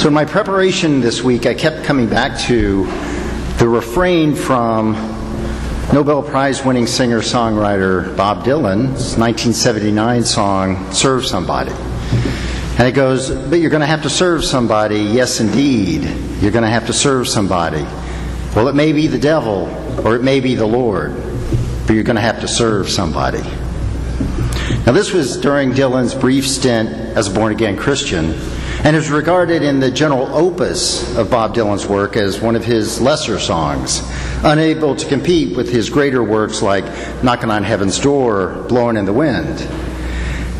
So, in my preparation this week, I kept coming back to the refrain from Nobel Prize winning singer songwriter Bob Dylan's 1979 song, Serve Somebody. And it goes, But you're going to have to serve somebody. Yes, indeed. You're going to have to serve somebody. Well, it may be the devil or it may be the Lord, but you're going to have to serve somebody. Now, this was during Dylan's brief stint as a born again Christian and is regarded in the general opus of Bob Dylan's work as one of his lesser songs, unable to compete with his greater works like Knocking on Heaven's Door, Blowing in the Wind.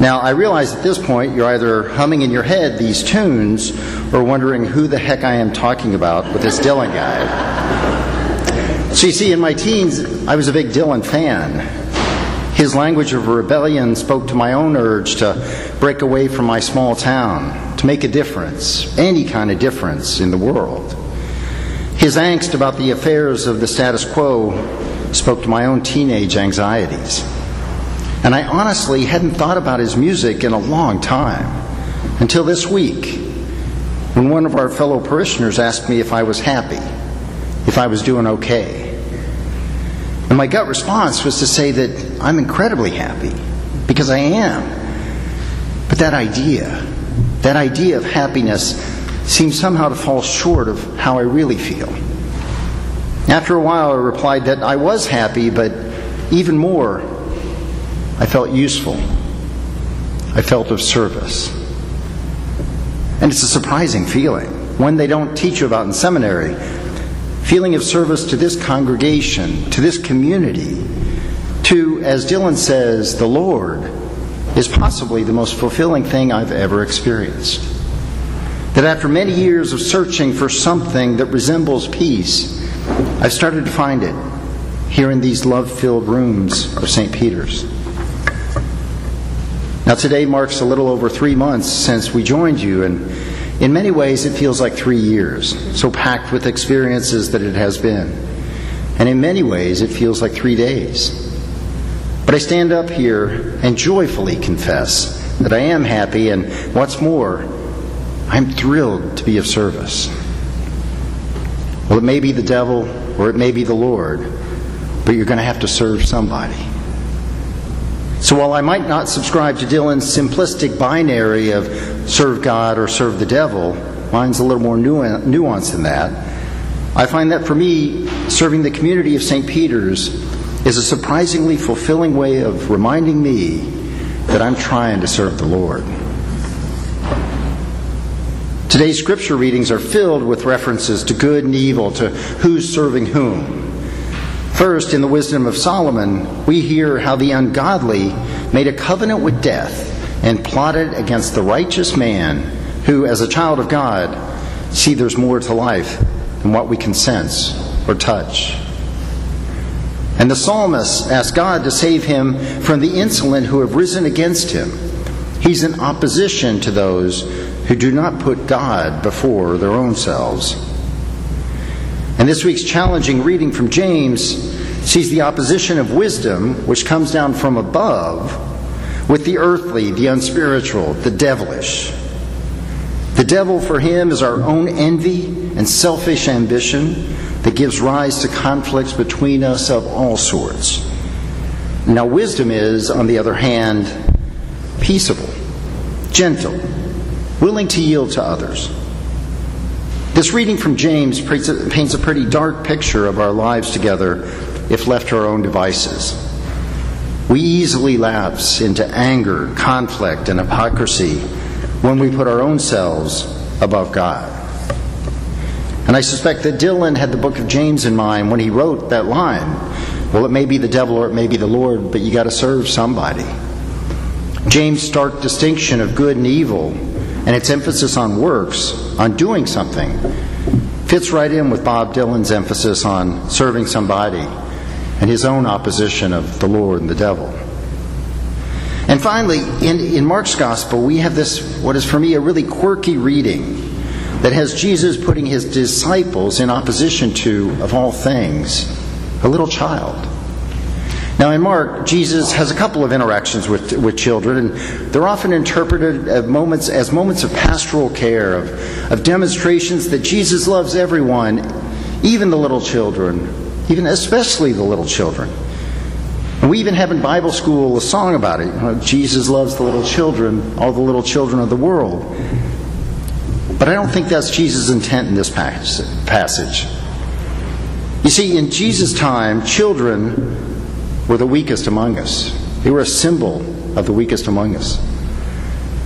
Now, I realize at this point you're either humming in your head these tunes or wondering who the heck I am talking about with this Dylan guy. So, you see, in my teens, I was a big Dylan fan. His language of rebellion spoke to my own urge to break away from my small town, to make a difference, any kind of difference in the world. His angst about the affairs of the status quo spoke to my own teenage anxieties. And I honestly hadn't thought about his music in a long time until this week when one of our fellow parishioners asked me if I was happy, if I was doing okay. And my gut response was to say that I'm incredibly happy because I am. But that idea, that idea of happiness seems somehow to fall short of how I really feel. After a while, I replied that I was happy, but even more, I felt useful. I felt of service. And it's a surprising feeling, one they don't teach you about in seminary feeling of service to this congregation, to this community, to, as Dylan says, the Lord, is possibly the most fulfilling thing I've ever experienced. That after many years of searching for something that resembles peace, I've started to find it here in these love filled rooms of St. Peter's. Now, today marks a little over three months since we joined you, and in many ways, it feels like three years, so packed with experiences that it has been. And in many ways, it feels like three days. But I stand up here and joyfully confess that I am happy, and what's more, I'm thrilled to be of service. Well, it may be the devil or it may be the Lord, but you're going to have to serve somebody. So while I might not subscribe to Dylan's simplistic binary of serve God or serve the devil, mine's a little more nuanced than that. I find that for me, serving the community of St. Peter's is a surprisingly fulfilling way of reminding me that I'm trying to serve the Lord. Today's scripture readings are filled with references to good and evil, to who's serving whom. First, in the wisdom of Solomon, we hear how the ungodly made a covenant with death and plotted against the righteous man who, as a child of God, see there's more to life than what we can sense or touch. And the psalmist asks God to save him from the insolent who have risen against him. He's in opposition to those who do not put God before their own selves. And this week's challenging reading from James sees the opposition of wisdom, which comes down from above, with the earthly, the unspiritual, the devilish. The devil for him is our own envy and selfish ambition that gives rise to conflicts between us of all sorts. Now, wisdom is, on the other hand, peaceable, gentle, willing to yield to others this reading from James paints a pretty dark picture of our lives together if left to our own devices. We easily lapse into anger, conflict, and hypocrisy when we put our own selves above God. And I suspect that Dylan had the book of James in mind when he wrote that line. Well, it may be the devil or it may be the Lord, but you got to serve somebody. James' stark distinction of good and evil and its emphasis on works, on doing something, fits right in with Bob Dylan's emphasis on serving somebody and his own opposition of the Lord and the devil. And finally, in, in Mark's gospel, we have this, what is for me a really quirky reading that has Jesus putting his disciples in opposition to, of all things, a little child. Now, in Mark, Jesus has a couple of interactions with, with children, and they're often interpreted as moments, as moments of pastoral care, of, of demonstrations that Jesus loves everyone, even the little children, even especially the little children. We even have in Bible school a song about it. Jesus loves the little children, all the little children of the world. But I don't think that's Jesus' intent in this passage. You see, in Jesus' time, children were the weakest among us. They were a symbol of the weakest among us.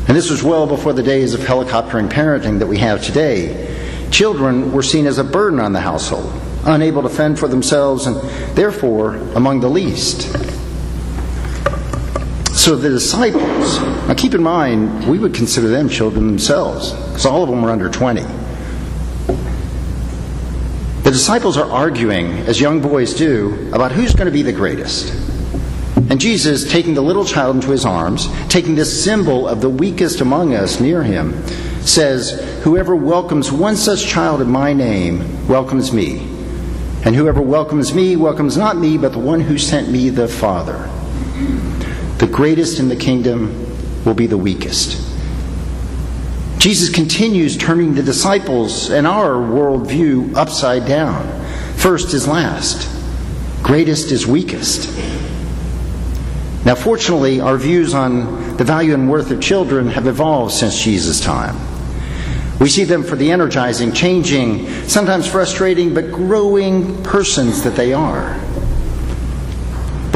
And this was well before the days of helicoptering parenting that we have today. Children were seen as a burden on the household, unable to fend for themselves, and therefore among the least. So the disciples, now keep in mind, we would consider them children themselves, because all of them were under 20. The disciples are arguing, as young boys do, about who's going to be the greatest. And Jesus, taking the little child into his arms, taking this symbol of the weakest among us near him, says, Whoever welcomes one such child in my name welcomes me. And whoever welcomes me welcomes not me, but the one who sent me, the Father. The greatest in the kingdom will be the weakest. Jesus continues turning the disciples and our worldview upside down. First is last, greatest is weakest. Now, fortunately, our views on the value and worth of children have evolved since Jesus' time. We see them for the energizing, changing, sometimes frustrating, but growing persons that they are.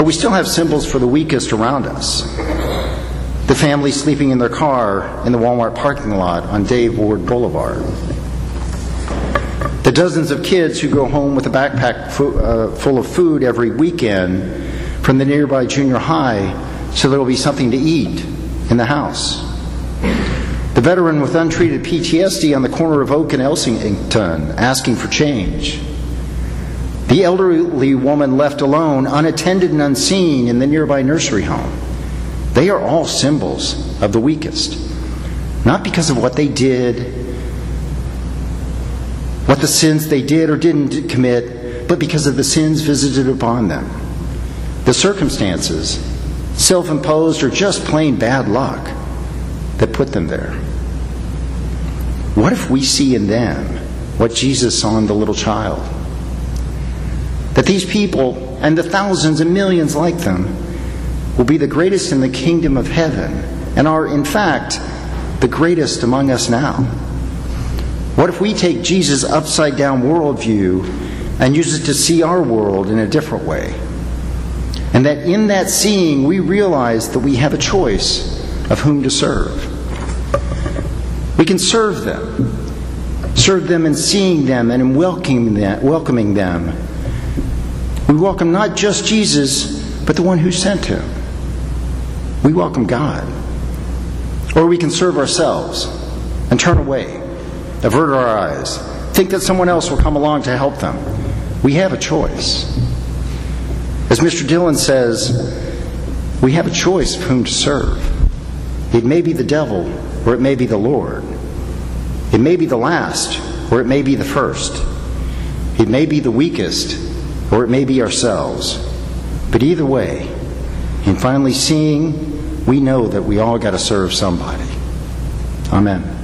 We still have symbols for the weakest around us. The family sleeping in their car in the Walmart parking lot on Dave Ward Boulevard. The dozens of kids who go home with a backpack uh, full of food every weekend from the nearby junior high so there will be something to eat in the house. The veteran with untreated PTSD on the corner of Oak and Elsington asking for change. The elderly woman left alone, unattended and unseen in the nearby nursery home. They are all symbols of the weakest. Not because of what they did, what the sins they did or didn't commit, but because of the sins visited upon them the circumstances, self imposed or just plain bad luck, that put them there. What if we see in them what Jesus saw in the little child? That these people and the thousands and millions like them will be the greatest in the kingdom of heaven and are, in fact, the greatest among us now. What if we take Jesus' upside down worldview and use it to see our world in a different way? And that in that seeing, we realize that we have a choice of whom to serve. We can serve them, serve them in seeing them and in welcoming them. Welcoming them. We welcome not just Jesus, but the one who sent him. We welcome God. Or we can serve ourselves and turn away, avert our eyes, think that someone else will come along to help them. We have a choice. As Mr. Dylan says, we have a choice of whom to serve. It may be the devil, or it may be the Lord. It may be the last, or it may be the first. It may be the weakest, or it may be ourselves. But either way, in finally seeing, we know that we all got to serve somebody. Amen.